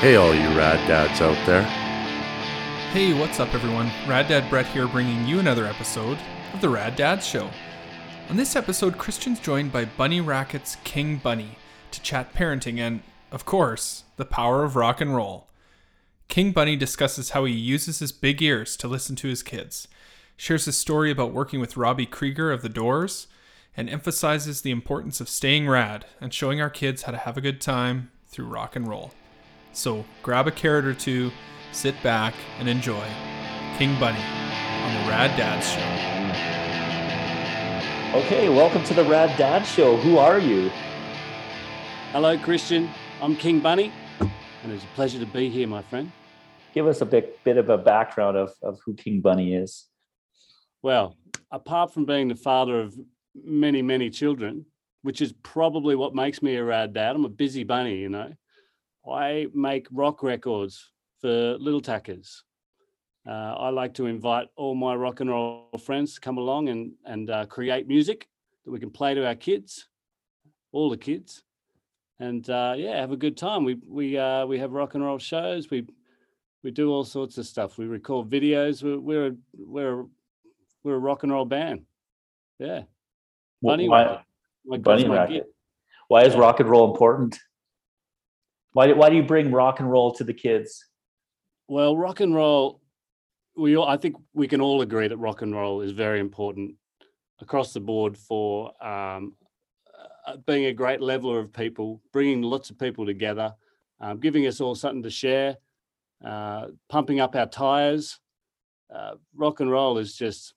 Hey, all you rad dads out there. Hey, what's up, everyone? Rad Dad Brett here, bringing you another episode of the Rad Dads Show. On this episode, Christian's joined by Bunny Racket's King Bunny to chat parenting and, of course, the power of rock and roll. King Bunny discusses how he uses his big ears to listen to his kids, shares his story about working with Robbie Krieger of The Doors, and emphasizes the importance of staying rad and showing our kids how to have a good time through rock and roll. So grab a carrot or two, sit back, and enjoy King Bunny on the Rad Dads Show. Okay, welcome to the Rad Dad Show. Who are you? Hello, Christian. I'm King Bunny, and it's a pleasure to be here, my friend. Give us a bit, bit of a background of, of who King Bunny is. Well, apart from being the father of many, many children, which is probably what makes me a rad dad, I'm a busy bunny, you know. I make rock records for little tackers. Uh, I like to invite all my rock and roll friends to come along and and uh, create music that we can play to our kids, all the kids, and uh, yeah, have a good time. We we uh, we have rock and roll shows. We we do all sorts of stuff. We record videos. We're we're a, we're a, we're a rock and roll band. Yeah, Bunny why, Bunny Racket. Why is rock and roll important? Why, do- why do you bring rock and roll to the kids? Well, rock and roll, we all, I think we can all agree that rock and roll is very important across the board for um, uh, being a great leveler of people, bringing lots of people together, um, giving us all something to share, uh, pumping up our tires. Uh, rock and roll is just,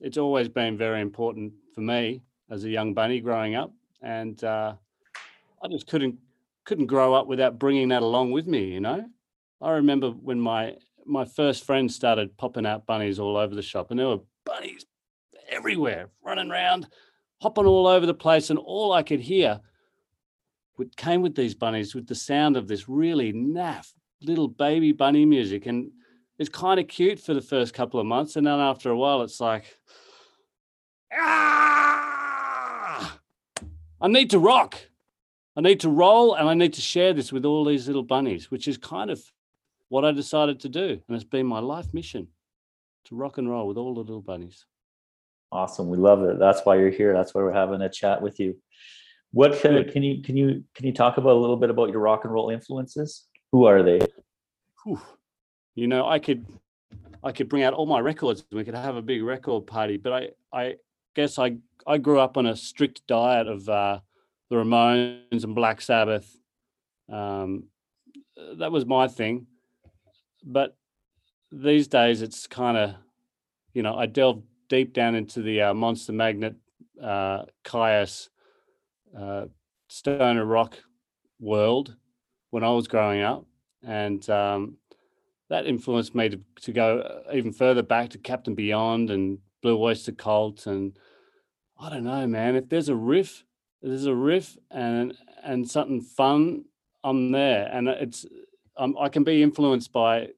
it's always been very important for me as a young bunny growing up. And uh, I just couldn't couldn't grow up without bringing that along with me, you know. I remember when my my first friends started popping out bunnies all over the shop, and there were bunnies everywhere, running around, hopping all over the place, and all I could hear would came with these bunnies with the sound of this really naff little baby bunny music, and it's kind of cute for the first couple of months, and then after a while, it's like, ah, I need to rock. I need to roll and I need to share this with all these little bunnies, which is kind of what I decided to do. And it's been my life mission to rock and roll with all the little bunnies. Awesome, we love it. That's why you're here. That's why we're having a chat with you. What can, can you can you can you talk about a little bit about your rock and roll influences? Who are they? Whew. You know, I could I could bring out all my records and we could have a big record party, but I I guess I I grew up on a strict diet of uh, the Ramones and Black Sabbath. Um, that was my thing, but these days it's kind of, you know, I delve deep down into the uh, Monster Magnet, uh, Kyuss, uh, stoner rock world when I was growing up, and um, that influenced me to, to go uh, even further back to Captain Beyond and Blue Oyster Cult, and I don't know, man. If there's a riff, if there's a riff and and something fun, I'm there, and it's um, I can be influenced by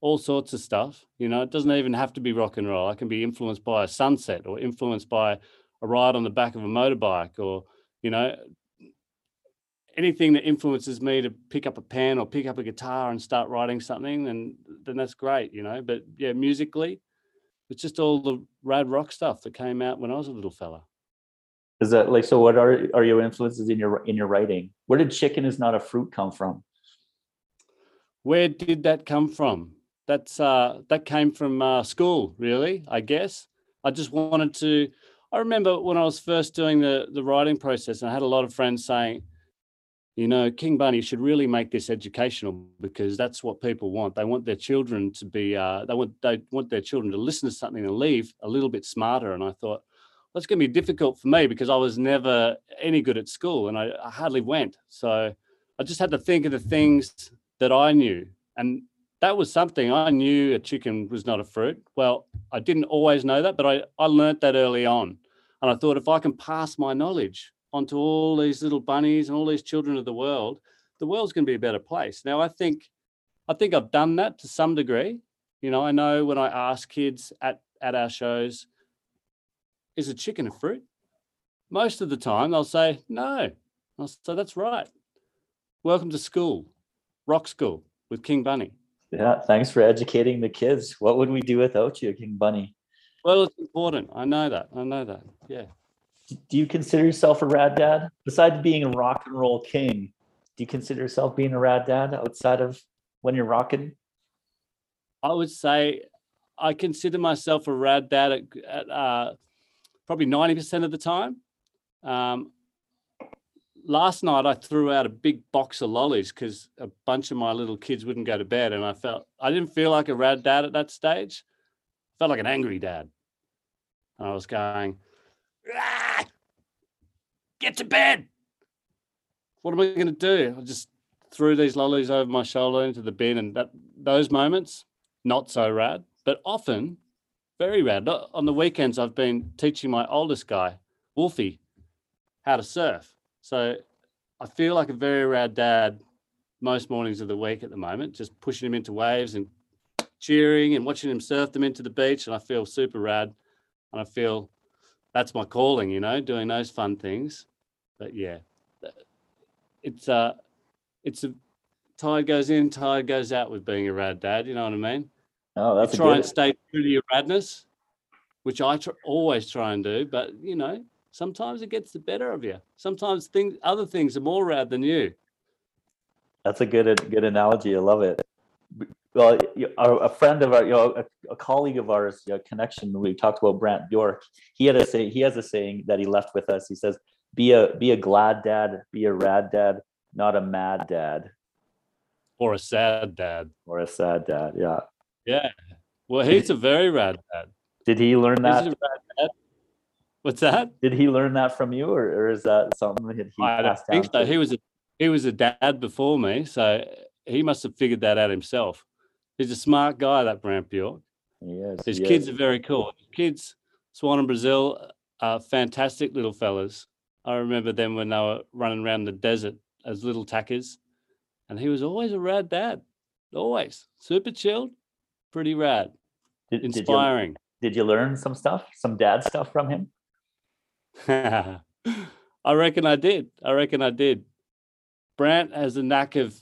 all sorts of stuff. You know, it doesn't even have to be rock and roll. I can be influenced by a sunset or influenced by a ride on the back of a motorbike or, you know, anything that influences me to pick up a pen or pick up a guitar and start writing something, then then that's great, you know. But yeah, musically, it's just all the rad rock stuff that came out when I was a little fella. Is that like so? What are are your influences in your in your writing? Where did "Chicken Is Not a Fruit" come from? Where did that come from? That's uh that came from uh, school, really, I guess. I just wanted to I remember when I was first doing the the writing process, and I had a lot of friends saying, you know, King Bunny should really make this educational because that's what people want. They want their children to be uh they want they want their children to listen to something and leave a little bit smarter. And I thought, that's going to be difficult for me because I was never any good at school and I, I hardly went. So I just had to think of the things that I knew. And that was something I knew a chicken was not a fruit. Well, I didn't always know that, but I, I learnt that early on. And I thought if I can pass my knowledge onto all these little bunnies and all these children of the world, the world's going to be a better place. Now, I think, I think I've done that to some degree. You know, I know when I ask kids at, at our shows, is a chicken a fruit? Most of the time they'll say, no. I'll say, that's right. Welcome to school. rock school with King Bunny. Yeah, thanks for educating the kids. What would we do without you, King Bunny? Well, it's important. I know that. I know that. Yeah. Do you consider yourself a rad dad? Besides being a rock and roll king, do you consider yourself being a rad dad outside of when you're rocking? I would say I consider myself a rad dad at, at uh, probably 90% of the time. Um, last night I threw out a big box of lollies because a bunch of my little kids wouldn't go to bed, and I felt I didn't feel like a rad dad at that stage. I felt like an angry dad, and I was going, "Ah, "Get to bed! What am I going to do?" I just threw these lollies over my shoulder into the bin, and that those moments not so rad, but often very rad. On the weekends, I've been teaching my oldest guy, Wolfie, how to surf so I feel like a very rad dad most mornings of the week at the moment, just pushing him into waves and cheering and watching him surf them into the beach. And I feel super rad. And I feel that's my calling, you know, doing those fun things. But yeah, it's uh it's a tide goes in, tide goes out with being a rad dad. You know what I mean? Oh, that's try good... and stay true to your radness, which I tr- always try and do. But you know, Sometimes it gets the better of you. Sometimes things, other things are more rad than you. That's a good good analogy. I love it. Well, a friend of our, you know, a, a colleague of ours, you know, connection. We talked about Brant Bjork. He had a say. He has a saying that he left with us. He says, "Be a be a glad dad, be a rad dad, not a mad dad, or a sad dad, or a sad dad." Yeah. Yeah. Well, he's a very rad dad. Did he learn that? What's that? Did he learn that from you, or, or is that something that he I passed down? so. He was a he was a dad before me, so he must have figured that out himself. He's a smart guy, that Brant Bjork. Yes. His he kids are very cool. His kids, Swan and Brazil, are fantastic little fellas. I remember them when they were running around the desert as little tackers, and he was always a rad dad. Always super chilled, pretty rad, Did, did you, inspiring. did you learn some stuff, some dad stuff from him? I reckon I did. I reckon I did. Brant has a knack of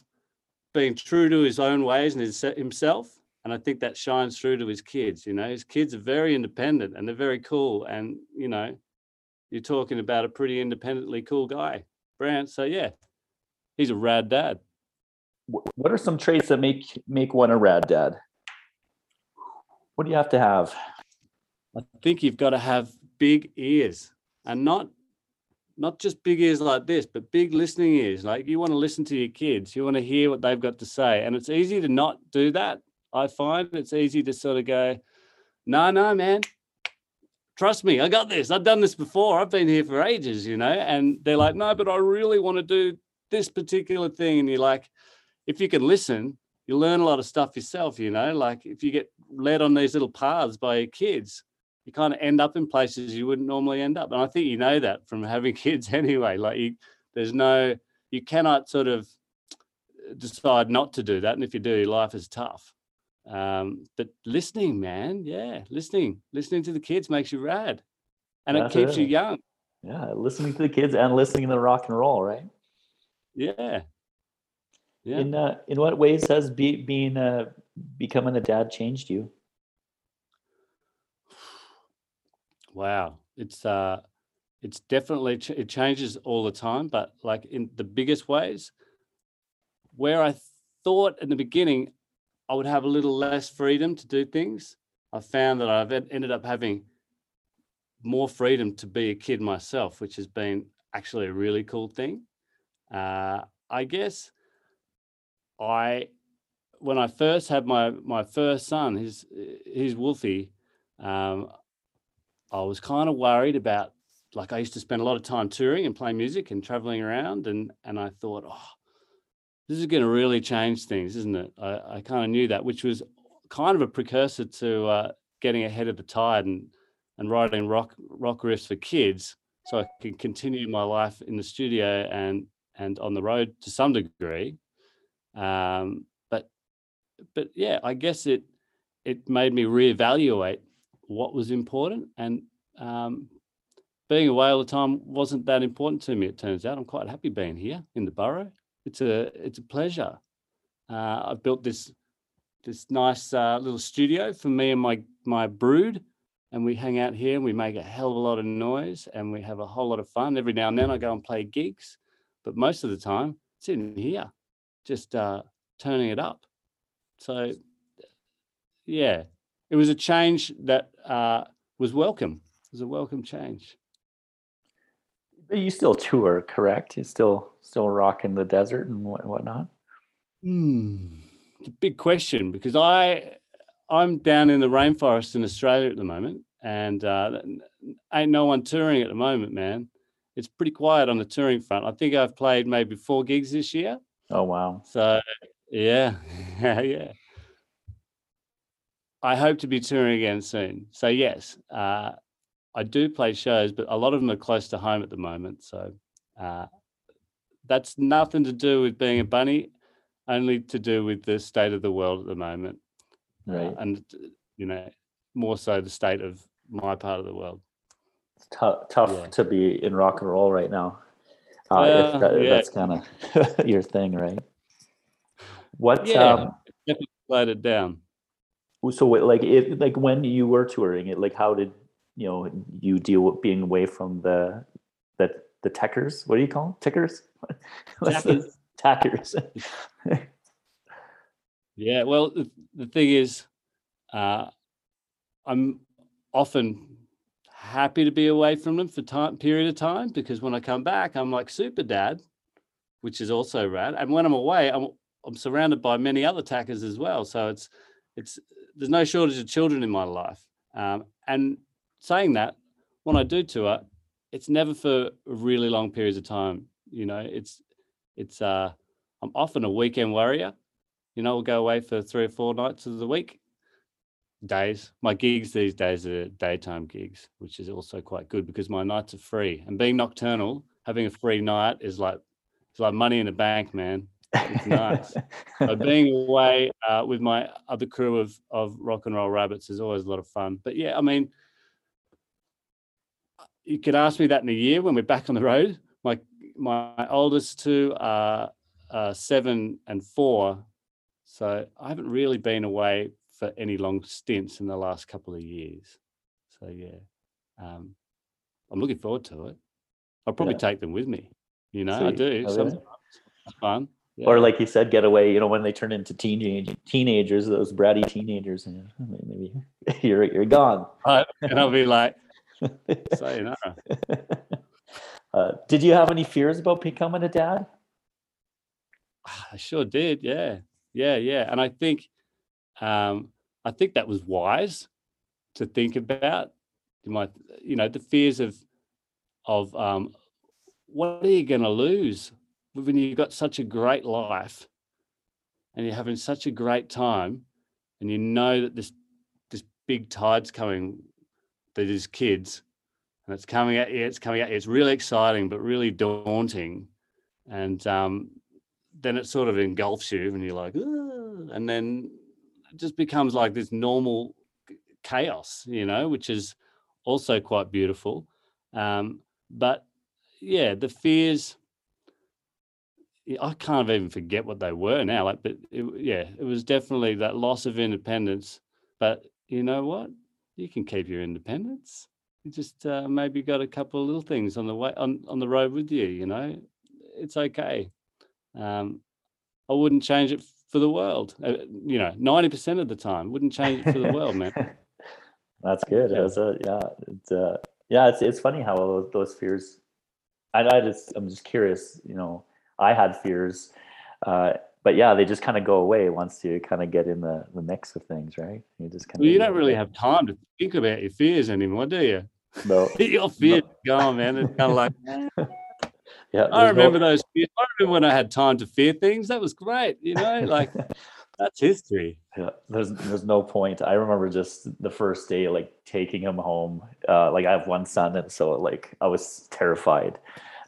being true to his own ways and his, himself. And I think that shines through to his kids. You know, his kids are very independent and they're very cool. And, you know, you're talking about a pretty independently cool guy, Brant. So, yeah, he's a rad dad. What are some traits that make make one a rad dad? What do you have to have? I think you've got to have big ears and not not just big ears like this, but big listening ears. Like you want to listen to your kids, you want to hear what they've got to say. And it's easy to not do that. I find it's easy to sort of go, no, no, man, trust me, I got this. I've done this before. I've been here for ages, you know. And they're like, no, but I really want to do this particular thing. And you're like, if you can listen, you learn a lot of stuff yourself, you know. Like if you get led on these little paths by your kids, you kind of end up in places you wouldn't normally end up. And I think you know that from having kids anyway. Like you, there's no, you cannot sort of decide not to do that. And if you do, your life is tough. Um, but listening, man, yeah, listening, listening to the kids makes you rad, and That's it keeps it. you young. Yeah, listening to the kids and listening to the rock and roll, right? Yeah, yeah. In uh, in what ways has be, being uh, becoming a dad changed you? Wow, it's uh, it's definitely ch- it changes all the time, but like in the biggest ways, where I thought in the beginning I would have a little less freedom to do things, I found that I've ended up having more freedom to be a kid myself, which has been actually a really cool thing. Uh, I guess I when I first had my my first son, his his Wolfie, um, I was kind of worried about like I used to spend a lot of time touring and playing music and traveling around and and I thought, oh, this is going to really change things, isn't it? I, I kind of knew that, which was kind of a precursor to uh, getting ahead of the tide and and writing rock rock riffs for kids, so I can continue my life in the studio and and on the road to some degree. Um, but but yeah, I guess it it made me reevaluate what was important and um, being away all the time wasn't that important to me it turns out. I'm quite happy being here in the borough. It's a it's a pleasure. Uh, I've built this this nice uh, little studio for me and my my brood, and we hang out here and we make a hell of a lot of noise and we have a whole lot of fun. Every now and then I go and play gigs, but most of the time it's in here, just uh, turning it up. So, yeah, it was a change that uh, was welcome. It was a welcome change. But you still tour, correct? You still still rock in the desert and what whatnot. Hmm. It's a big question because I I'm down in the rainforest in Australia at the moment, and uh, ain't no one touring at the moment, man. It's pretty quiet on the touring front. I think I've played maybe four gigs this year. Oh wow! So yeah, yeah. I hope to be touring again soon. So yes, uh, I do play shows, but a lot of them are close to home at the moment. So uh, that's nothing to do with being a bunny, only to do with the state of the world at the moment, uh, and you know more so the state of my part of the world. It's tough tough Yeah. to be in rock and roll right now. Uh, if that, yeah. That's kind of your thing, right? What? Yeah. Um, Definitely slowed it down. so like it like when you were touring it, like how did you know you deal with being away from the the the techers? What do you call them? Tickers? What's tackers. Yeah, well, the, the thing is, uh, I'm often happy to be away from them for time period of time because when I come back, I'm like super dad, which is also rad. And when I'm away, I'm I'm surrounded by many other tackers as well. So it's it's there's no shortage of children in my life. Um, and saying that, when I do tour, it's never for really long periods of time. You know, it's it's uh, I'm often a weekend warrior you know, we'll go away for three or four nights of the week. Days. My gigs these days are daytime gigs, which is also quite good because my nights are free. And being nocturnal, having a free night is like it's like money in the bank, man. It's nice. So being away uh, with my other crew of of rock and roll rabbits is always a lot of fun. But yeah, I mean, you could ask me that in a year when we're back on the road. My my oldest two are uh, seven and four, so I haven't really been away for any long stints in the last couple of years. So yeah, um, I'm looking forward to it. I'll probably Yeah. take them with me. You know, I do. Oh, sometimes. It's fun. Or like you said, get away. You know, when they turn into teenage teenagers, those bratty teenagers, and maybe you're you're gone. Right, and I'll be like, sayonara. uh, did you have any fears about becoming a dad? I sure did. Yeah. Yeah. Yeah. And I think, um, I think that was wise to think about. You might, you know, the fears of, of, um, what are you going to lose when you've got such a great life and you're having such a great time and you know that this, this big tide's coming, that is kids and it's coming at you, it's coming at you. It's really exciting, but really daunting. And, um, then it sort of engulfs you and you're like and then just becomes like this normal chaos you know which is also quite beautiful. Um, but yeah the fears. I can't even forget what they were now like but it, yeah it was definitely that loss of independence. But you know what? You can keep your independence. You just uh, maybe got a couple of little things on the way on, on the road with you you know? It's okay. Um, I wouldn't change it for the world. Uh, you know, ninety percent of the time, wouldn't change it for the world, man. That's good. Yeah. That's a, yeah, it's, uh, yeah. It's it's funny how those, those fears. I, I just I'm just curious. You know, I had fears, uh, but yeah, they just kind of go away once you kind of get in the, the mix of things, right? You just kind Well, of you don't really have time to think about your fears anymore, do you? no. your fears gone, man. It's kind of like Yeah, I there's no- remember those fears. I remember when I had time to fear things. That was great. You know, like that's history. Yeah, there's there's no point. I remember just the first day, like taking him home. Uh, like I have one son, and so like I was terrified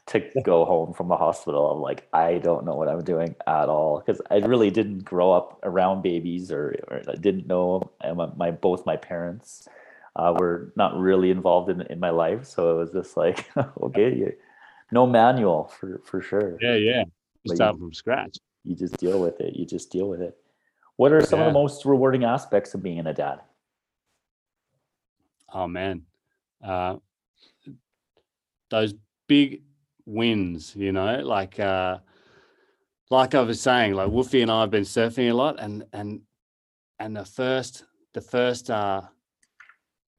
to go home from the hospital. I'm like, I don't know what I'm doing at all because I really didn't grow up around babies, or, or I didn't know. And my, my both my parents uh, were not really involved in in my life, so it was just like, okay, you, no manual for for sure. Yeah, yeah. But You start from scratch. you just deal with it. You just deal with it. What are some of the most rewarding aspects of being a dad? Oh man, uh, those big wins, you know, like uh, like I was saying, like Wolfie and I have been surfing a lot, and and and the first the first uh,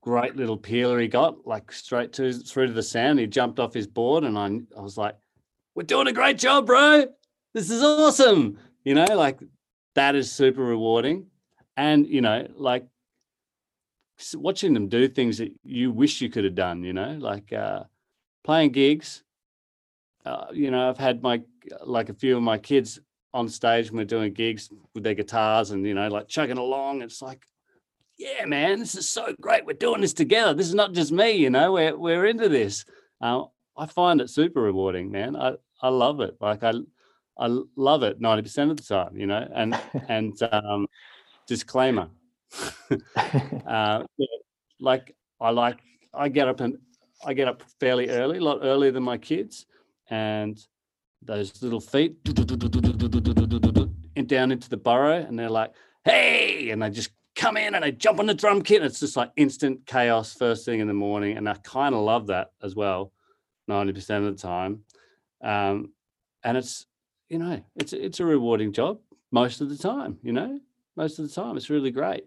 great little peeler he got, like straight to through to the sand, he jumped off his board, and I I was like, "We're doing a great job, bro! This is awesome!" You know, like that is super rewarding, and you know, like watching them do things that you wish you could have done you know like uh playing gigs uh, you know i've had my like a few of my kids on stage when we're doing gigs with their guitars and you know like chugging along it's like yeah man this is so great. We're doing this together. This is not just me you know we're we're into this. Uh, i find it super rewarding man. I i love it. Like i i love it 90% of the time you know and and um disclaimer. Uh, yeah, like I like I get up and I get up fairly early, a lot earlier than my kids, and those little feet down into the burrow, and they're like, "Hey!" and they just come in and they jump on the drum kit. And it's just like instant chaos first thing in the morning, and I kind of love that as well, ninety percent of the time, um, and it's you know it's it's a rewarding job most of the time. You know, most of the time it's really great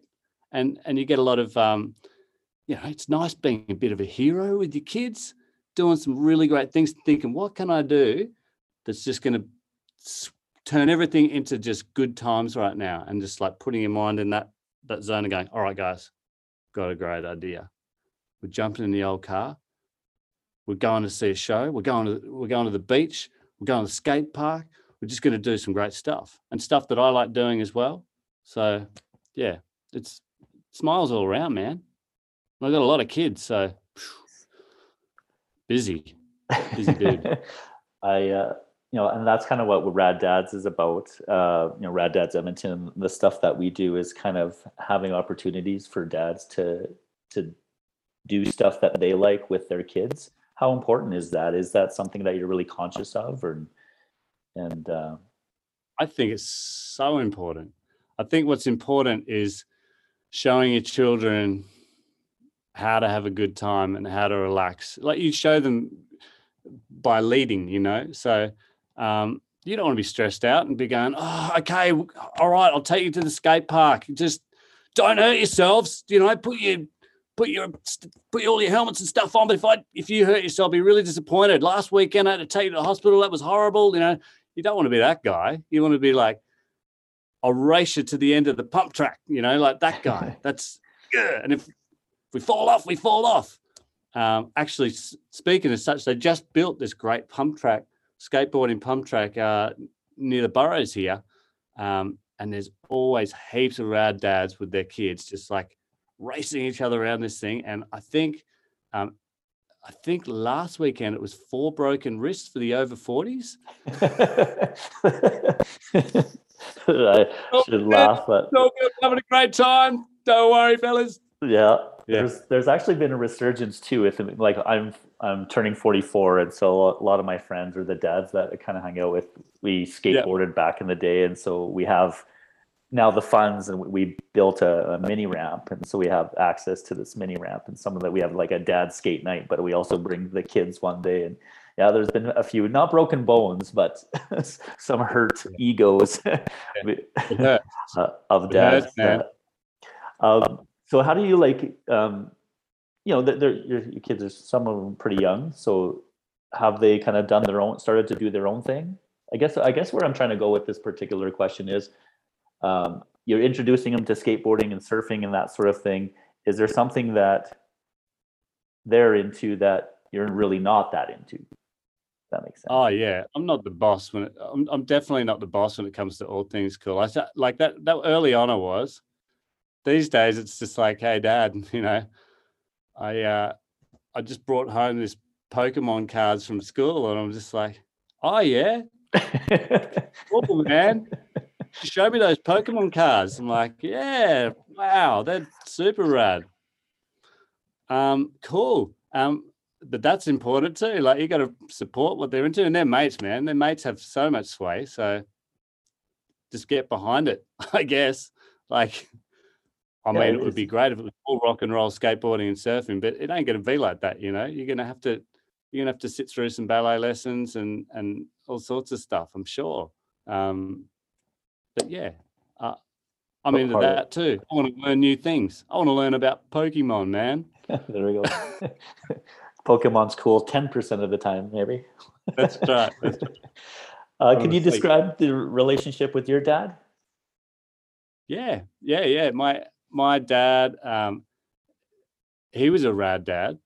and and you get a lot of um you know it's nice being a bit of a hero with your kids doing some really great things thinking what can i do that's just going to turn everything into just good times right now and just like putting your mind in that that zone and going all right guys got a great idea we're jumping in the old car we're going to see a show we're going to we're going to the beach we're going to the skate park we're just going to do some great stuff and stuff that i like doing as well so yeah it's smiles all around, man. I've got a lot of kids, so busy. Busy dude. I, uh, you know, and that's kind of what Rad Dads is about. Uh, you know, Rad Dads Edmonton. The stuff that we do is kind of having opportunities for dads to to do stuff that they like with their kids. How important is that? Is that something that you're really conscious of, or and uh, I think it's so important. I think what's important is showing your children how to have a good time and how to relax. Like you show them by leading, you know. So um, you don't want to be stressed out and be going, "Oh, okay, all right, I'll take you to the skate park. Just don't hurt yourselves. You know, put your put your put all your helmets and stuff on. But if I if you hurt yourself, I'll be really disappointed. Last weekend I had to take you to the hospital. That was horrible. You know, you don't want to be that guy. You want to be like, I'll race you to the end of the pump track. You know, like that guy. That's yeah. And if we fall off, we fall off. Um, actually, speaking as such, they just built this great pump track, skateboarding pump track uh, near the Burrows here. Um, and there's always heaps of rad dads with their kids, just like racing each other around this thing. And I think, um, I think last weekend it was four broken wrists for the over 40s. I should laugh, but having a great time. Don't worry, fellas. Yeah, Yeah. there's there's actually been a resurgence too. With like I'm I'm turning 44, and so a lot of my friends are the dads that I kind of hang out with. We skateboarded back in the day, and so we have now the funds, and we built a, a mini ramp, and so we have access to this mini ramp. And some of that we have like a dad skate night, but we also bring the kids one day. And yeah, there's been a few not broken bones, but some hurt egos Yeah. uh, of dads. hurts, man. um, so how do you like, um, you know, they're, your, your kids are some of them pretty young. So have they kind of done their own, started to do their own thing? I guess, I guess where I'm trying to go with this particular question is, um, you're introducing them to skateboarding and surfing and that sort of thing. Is there something that they're into that you're really not that into? That makes sense. Oh yeah, I'm not the boss when it, I'm. I'm definitely not the boss when it comes to all things cool. I like that. That early on, I was. These days, it's just like, hey, Dad, you know, I uh, I just brought home this Pokemon cards from school, and I'm just like, oh yeah, cool, man. Show me those Pokemon cards. I'm like, yeah, wow, they're super rad. Um, cool. Um, but that's important too. Like you got to support what they're into, and their mates, man. Their mates have so much sway. So, just get behind it, I guess. Like, I Yeah, mean, it it would be great if it was all rock and roll skateboarding and surfing, but it ain't going to be like that, you know. You're going to have to, you're going to have to sit through some ballet lessons and and all sorts of stuff. I'm sure. Um, but yeah, uh, I'm into that too. I want to learn new things. I want to learn about Pokemon, man. there we go. Pokemon's cool 10% of the time, maybe. That's right. That's right. Uh, can you describe the relationship with your dad? Yeah, yeah, yeah. My my dad, um, he was a rad dad.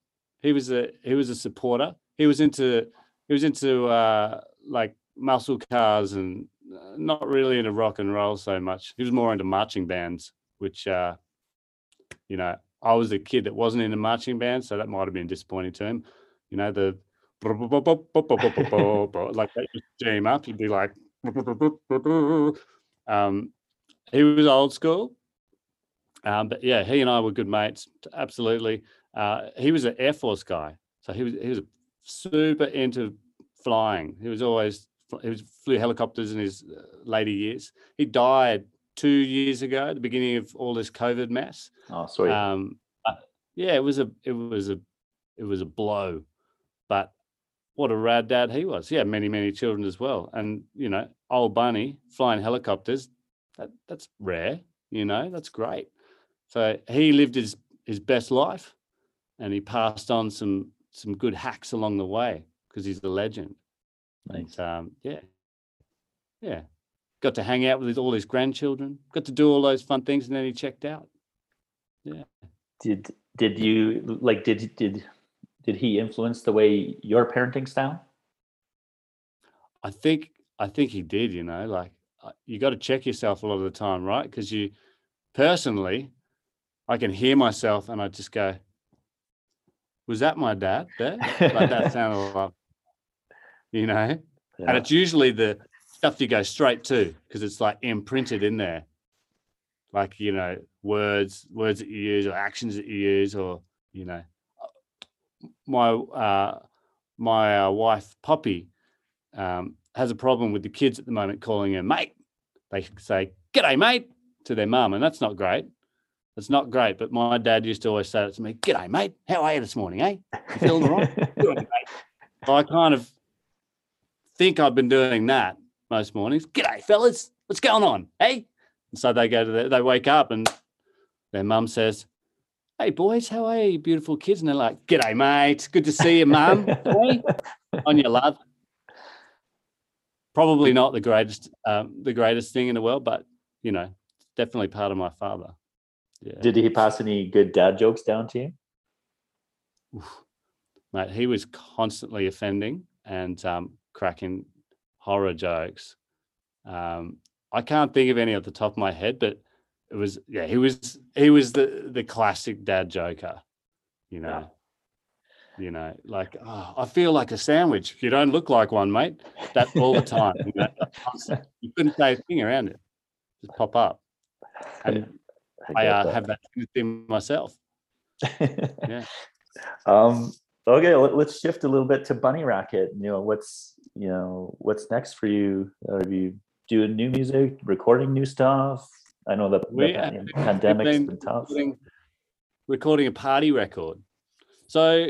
He was a he was a supporter. He was into he was into uh, like muscle cars and uh, not really into rock and roll so much. He was more into marching bands, which uh, you know I was a kid that wasn't into marching bands, so that might have been disappointing to him. You know the like that just jam up. He'd be like, um, he was old school. Um, but yeah, he and I were good mates. Absolutely. Uh, he was an Air Force guy, so he was he was super into flying. He was always he was flew helicopters in his uh, later years. He died two years ago, at the beginning of all this COVID mess. Oh, sorry. Um, yeah, it was a it was a it was a blow, but what a rad dad he was. He had many many children as well, and you know, old Bunny flying helicopters. That that's rare. You know, that's great. So he lived his his best life, and he passed on some some good hacks along the way because he's a legend. nice. And, um, yeah, yeah. Got to hang out with his, all his grandchildren. Got to do all those fun things, and then he checked out. Yeah. Did did you like did did did he influence the way your parenting style? I think I think he did. You know, like uh, you got to check yourself a lot of the time, right? Because you personally, I can hear myself, and I just go, "Was that my dad?" There, like that sounded like, you know. And it's usually the stuff you go straight to because it's like imprinted in there, like you know, words, words that you use, or actions that you use, or you know, my uh, my uh, wife Poppy um, has a problem with the kids at the moment calling her mate. They say "G'day, mate" to their mum, and that's not great. It's not great. But my dad used to always say it to me, "G'day, mate. How are you this morning, eh? You feeling all right?" Good, mate." So I kind of think I've been doing that most mornings. G'day, fellas. What's going on? Hey. And so they go to the, they wake up and their mum says, Hey boys, how are you, beautiful kids? And they're like, G'day, mate. Good to see you, mum. hey. On your love. Probably not the greatest, um, the greatest thing in the world, but you know, definitely part of my father. Yeah. Did he pass any good dad jokes down to you? Oof. mate, he was constantly offending and um, cracking horror jokes. Um, I can't think of any off the top of my head, but it was yeah, he was he was the the classic dad joker, you know. You know, like oh, I feel like a sandwich. You don't look like one, mate. That all the time. You, know? you couldn't say a thing around it. Just pop up. And I get uh, that. have that thing myself. Yeah. Um, okay, let, us shift a little bit to Bunny Racket. You know, what's you know what's next for you? Are you doing new music, recording new stuff? I know that the We pandemic's been been tough. recording, recording a party record. So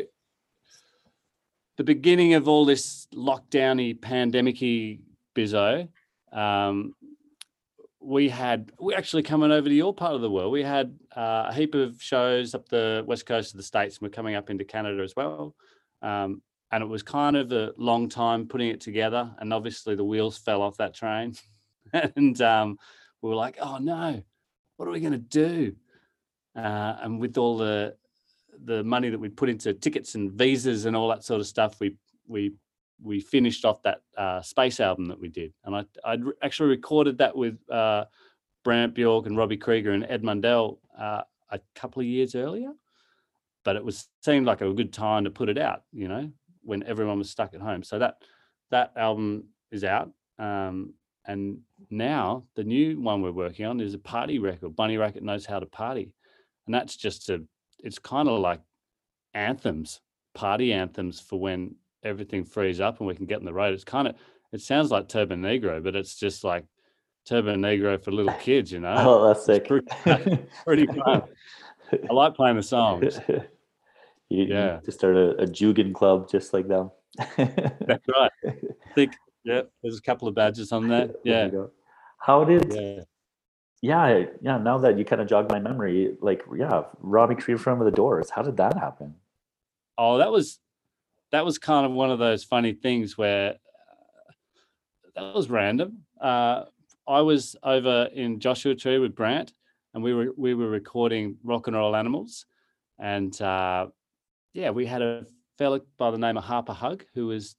the beginning of all this lockdowny, pandemicy bizzo, um, we had we actually coming over to your part of the world. We had uh, a heap of shows up the west coast of the states, and we're coming up into Canada as well. Um, and it was kind of a long time putting it together, and obviously the wheels fell off that train, and um, we were like, "Oh no, what are we going to do?" Uh, and with all the the money that we put into tickets and visas and all that sort of stuff, we we we finished off that uh, space album that we did, and I I'd re- actually recorded that with uh, Brant Bjork and Robbie Krieger and Ed Mundell uh, a couple of years earlier, but it was seemed like a good time to put it out, you know, when everyone was stuck at home. So that that album is out, um, and now the new one we're working on is a party record. Bunny Racket knows how to party, and that's just a it's kind of like anthems, party anthems for when everything frees up and we can get on the road. It's kind of it sounds like Turbonegro, but it's just like Turbonegro for little kids, you know. Oh, that's sick. pretty- Pretty fun. I like playing the songs. you, Yeah. you just start a, a Jugend club just like them. That's right. I think yeah, there's a couple of badges on there. There Yeah. How did Yeah. yeah yeah now that you kind of jogged my memory like yeah robbie Krieger from the doors how did that happen Oh, that was that was kind of one of those funny things where uh, that was random. Uh, I was over in Joshua Tree with Brant, and we were we were recording Rock and Roll Animals, and uh, yeah, we had a fella by the name of Harper Hug who was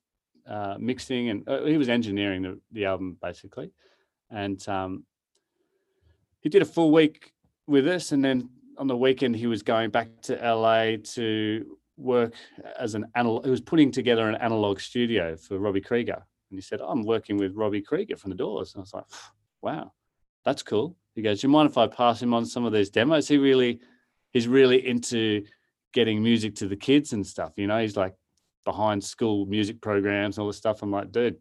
uh, mixing and uh, he was engineering the, the album basically, and um, he did a full week with us, and then on the weekend he was going back to LA to work as an analog. He was putting together an analog studio for Robbie Krieger, and he said, "I'm working with Robbie Krieger from the Doors." And I was like, "Wow, that's cool." He goes, "Do you mind if I pass him on some of these demos?" He really, he's really into getting music to the kids and stuff. You know, he's like behind school music programs and all this stuff. I'm like, dude,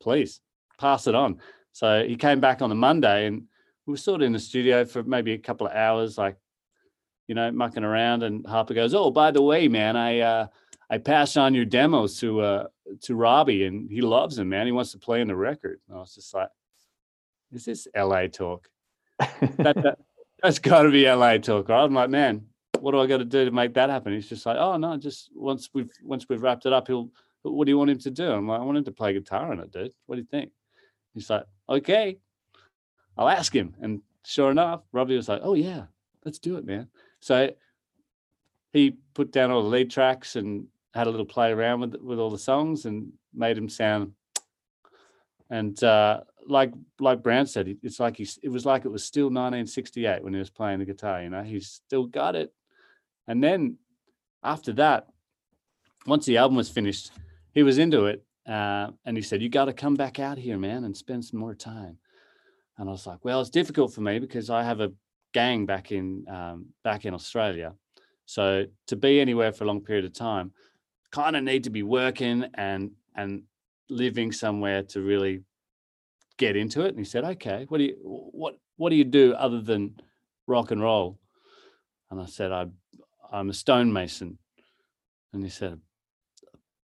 please pass it on. So he came back on the Monday, and we were sort of in the studio for maybe a couple of hours, like you know, mucking around. And Harper goes, "Oh, by the way, man, I uh, I passed on your demos to uh, to Robbie, and he loves them, man. He wants to play in the record." And I was just like, "Is this LA talk? That, that that's got to be LA talk, right?" I'm like, "Man, what do I got to do to make that happen?" He's just like, "Oh no, just once we've once we've wrapped it up, he'll. What do you want him to do?" I'm like, "I want him to play guitar on it, dude. What do you think?" He's like, "Okay, I'll ask him." And sure enough, Robbie was like, "Oh yeah, let's do it, man." So he put down all the lead tracks and had a little play around with with all the songs and made them sound. And uh, like like Brown said, it- it's like he's, it was like it was still 1968 when he was playing the guitar. You know, he's still got it. And then after that, once the album was finished, he was into it, uh, and he said, "You got to come back out here, man, and spend some more time." And I was like, "Well, it's difficult for me because I have a gang back in um, back in Australia. So to be anywhere for a long period of time, kind of need to be working and and living somewhere to really get into it. And he said, "Okay, what do you what what do you do other than rock and roll?" And I said, "I I'm a stonemason." And he said,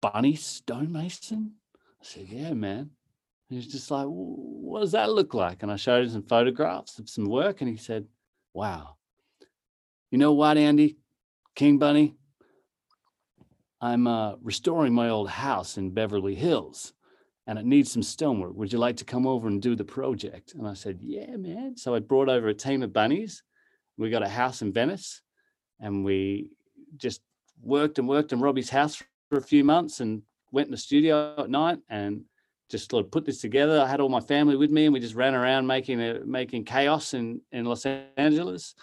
"Bunny stonemason?" I said, "Yeah, man." He was just like, "What does that look like?" And I showed him some photographs of some work, and he said, Wow. You know what, Andy? King Bunny? I'm uh, restoring my old house in Beverly Hills and it needs some stonework. Would you like to come over and do the project? And I said, Yeah, man. So I brought over a team of bunnies. We got a house in Venice and we just worked and worked in Robbie's house for a few months and went in the studio at night and just sort of put this together. I had all my family with me, and we just ran around making a, making chaos in in Los Angeles,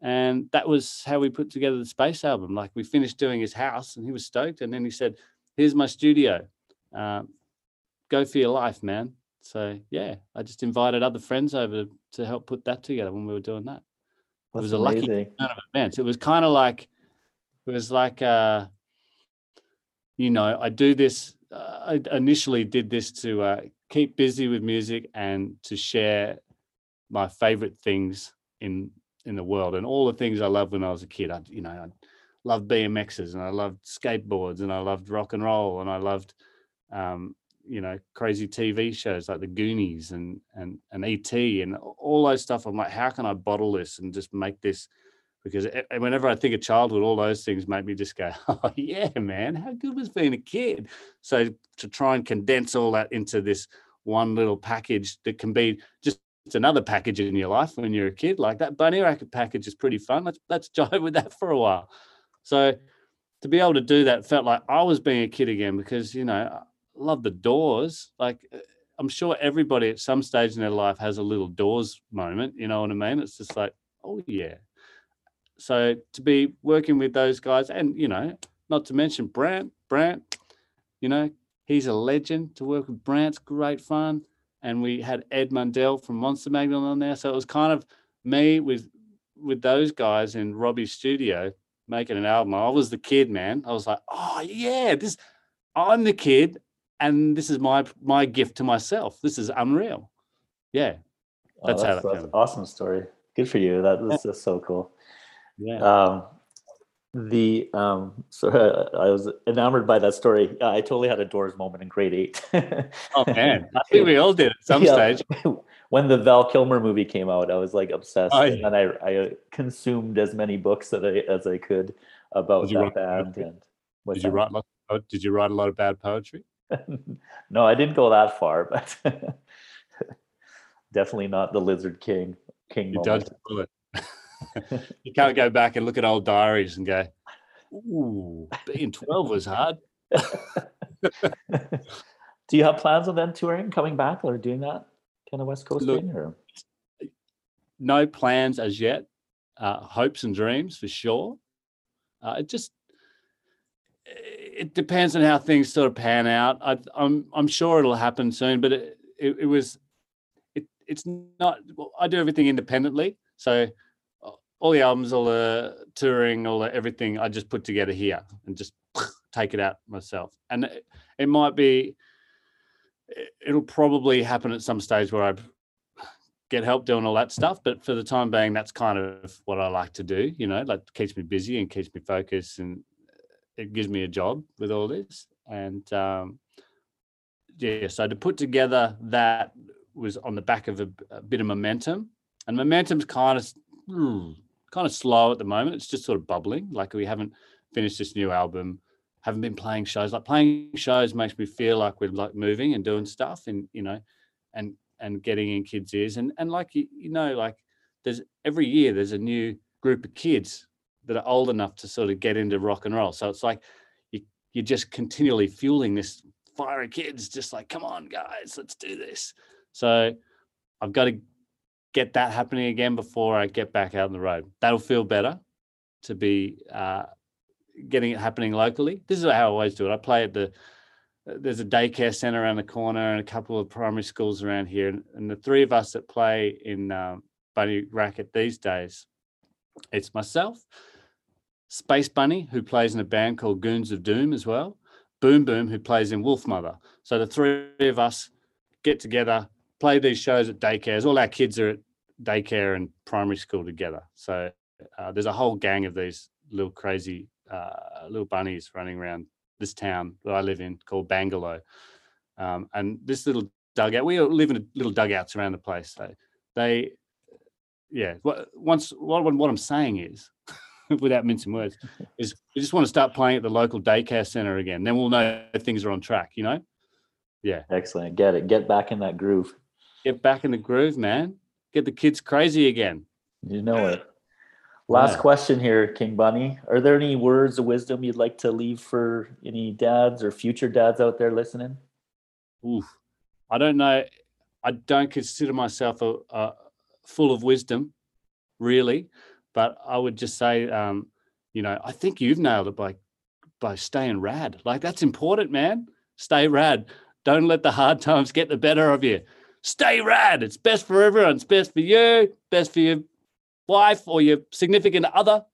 and that was how we put together the space album. Like we finished doing his house, and he was stoked, and then he said, "Here's my studio, uh, go for your life, man." So yeah, I just invited other friends over to help put that together when we were doing that. That's was a lucky- amazing. Kind of events. It was kind of like it was like uh, you know, I do this. I initially did this to uh, keep busy with music and to share my favorite things in in the world and all the things I loved when I was a kid. I, you know, I loved BMXs and I loved skateboards and I loved rock and roll and I loved, um, you know, crazy TV shows like The Goonies and and and ET and all those stuff. I'm like, how can I bottle this and just make this? Because whenever I think of childhood, all those things make me just go, "Oh yeah, man, how good was being a kid?" So to try and condense all that into this one little package that can be just another package in your life when you're a kid. Like that bunny racket package is pretty fun. Let's let's jive with that for a while. So to be able to do that felt like I was being a kid again because you know I love the doors. Like uh, I'm sure everybody at some stage in their life has a little doors moment. You know what I mean? It's just like oh yeah. So to be working with those guys and you know not to mention Brant Brant, you know he's a legend. To work with Brant's great fun and we had Ed Mundell from Monster Magnet on there. So it was kind of me with with those guys in Robbie's studio making an album. I was the kid, man. I was like, oh yeah, this I'm the kid, and this is my my gift to myself. This is unreal. Yeah. Oh, That's how that's, that that's awesome story. Good for you. That was just so cool. Yeah. Um, the um, so uh, I was enamored by that story. Uh, I totally had a Doors moment in grade eight. oh man, I think we all did at some Yeah. stage. when the Val Kilmer movie came out, I was like obsessed, Oh, and I, I uh, consumed as many books that I, as I could about that write band. And Did you that? write? Lot, did you write a lot of bad poetry? no, I didn't go that far, but definitely not the Lizard King. King You moment. dodged bullet. You can't go back and look at old diaries and go, "Ooh, being twelve was hard." Do you have plans on them touring, coming back, or doing that kind of West Coast Look, thing? Or no plans as yet. Uh, hopes and dreams for sure. Uh, it just it depends on how things sort of pan out. I, I'm I'm sure it'll happen soon, but it, it, it was it it's not. Well, I do everything independently, so all the albums, all the touring, all the everything, I just put together here and just take it out myself. And it, it might be. it- It'll probably happen at some stage where I get help doing all that stuff. But for the time being, that's kind of what I like to do. You know, like keeps me busy and keeps me focused, and it gives me a job with all this. And um, yeah, so to put together that was on the back of a, a bit of momentum, and momentum's kind of kind of slow at the moment. It's just sort of bubbling. Like we haven't finished this new album. Haven't been playing shows. Like playing shows makes me feel like we're like moving and doing stuff, and you know, and and getting in kids' ears. And and like you, you know, like there's every year there's a new group of kids that are old enough to sort of get into rock and roll. So it's like you you're just continually fueling this fire of kids, just like, come on, guys, let's do this. So I've got to get that happening again before I get back out on the road. That'll feel better to be uh, getting it happening locally. This is how I always do it. I play at the there's a daycare center around the corner and a couple of primary schools around here, and, and the three of us that play in um, Bunny Racket these days, it's myself, Space Bunny, who plays in a band called Goons of Doom as well, Boom Boom, who plays in Wolfmother. So the three of us get together, play these shows at daycares. All our kids are at daycare and primary school together. So uh, there's a whole gang of these little crazy uh, little bunnies running around this town that I live in called Bangalow. Um, and this little dugout, we all live in little dugouts around the place. So they, yeah, what, once what, what I'm saying is, without mincing words, is we just want to start playing at the local daycare center again. Then we'll know things are on track, you know? Yeah. excellent, get it, get back in that groove. Get back in the groove, man. Get the kids crazy again. You know it. Last Yeah. question here, King Bunny. Are there any words of wisdom you'd like to leave for any dads or future dads out there listening? Oof. I don't know. I don't consider myself a, a full of wisdom, really, but I would just say, um, you know, I think you've nailed it by by staying rad. Like that's important, man. Stay rad. Don't let the hard times get the better of you. Stay rad. It's best for everyone. It's best for you. Best for your wife or your significant other.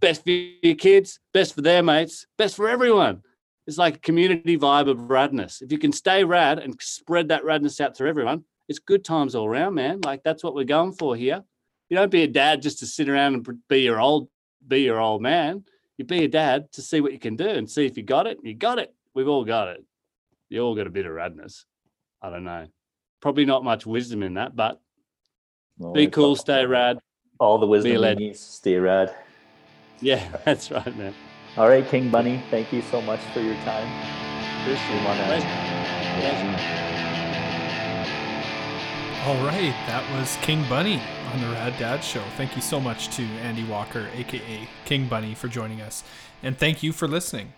Best for your kids. Best for their mates. Best for everyone it's like a community vibe of radness. If you can stay rad and spread that radness out to everyone, it's good times all around, man. Like that's what we're going for here. You don't be a dad just to sit around and be your old, be your old man. You be a dad to see what you can do and see if you got it. You got it. We've all got it. You all got a bit of radness. I don't know. Probably not much wisdom in that, but No, be cool, all- stay rad. All the wisdom you need, stay rad. Yeah, that's right, man. All right, King Bunny, thank you so much for your time. Appreciate You it. All right, that was King Bunny on the Rad Dad Show. Thank you so much to Andy Walker, aka King Bunny, for joining us. And thank you for listening.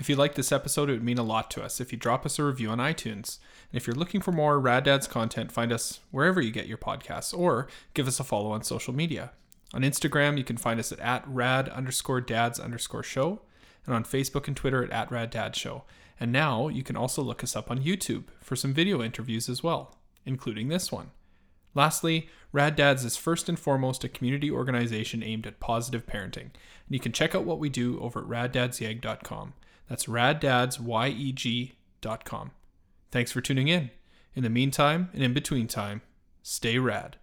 If you liked this episode, it would mean a lot to us if you drop us a review on iTunes. And if you're looking for more Rad Dads content, find us wherever you get your podcasts or give us a follow on social media. On Instagram, you can find us at, at rad underscore dads underscore show, and on Facebook and Twitter at, at rad dad show. And now you can also look us up on YouTube for some video interviews as well, including this one. Lastly, Rad Dads is first and foremost a community organization aimed at positive parenting, and you can check out what we do over at raddadsyeg.com. That's raddadsyeg.com. Thanks for tuning in. In the meantime and in between time, stay rad.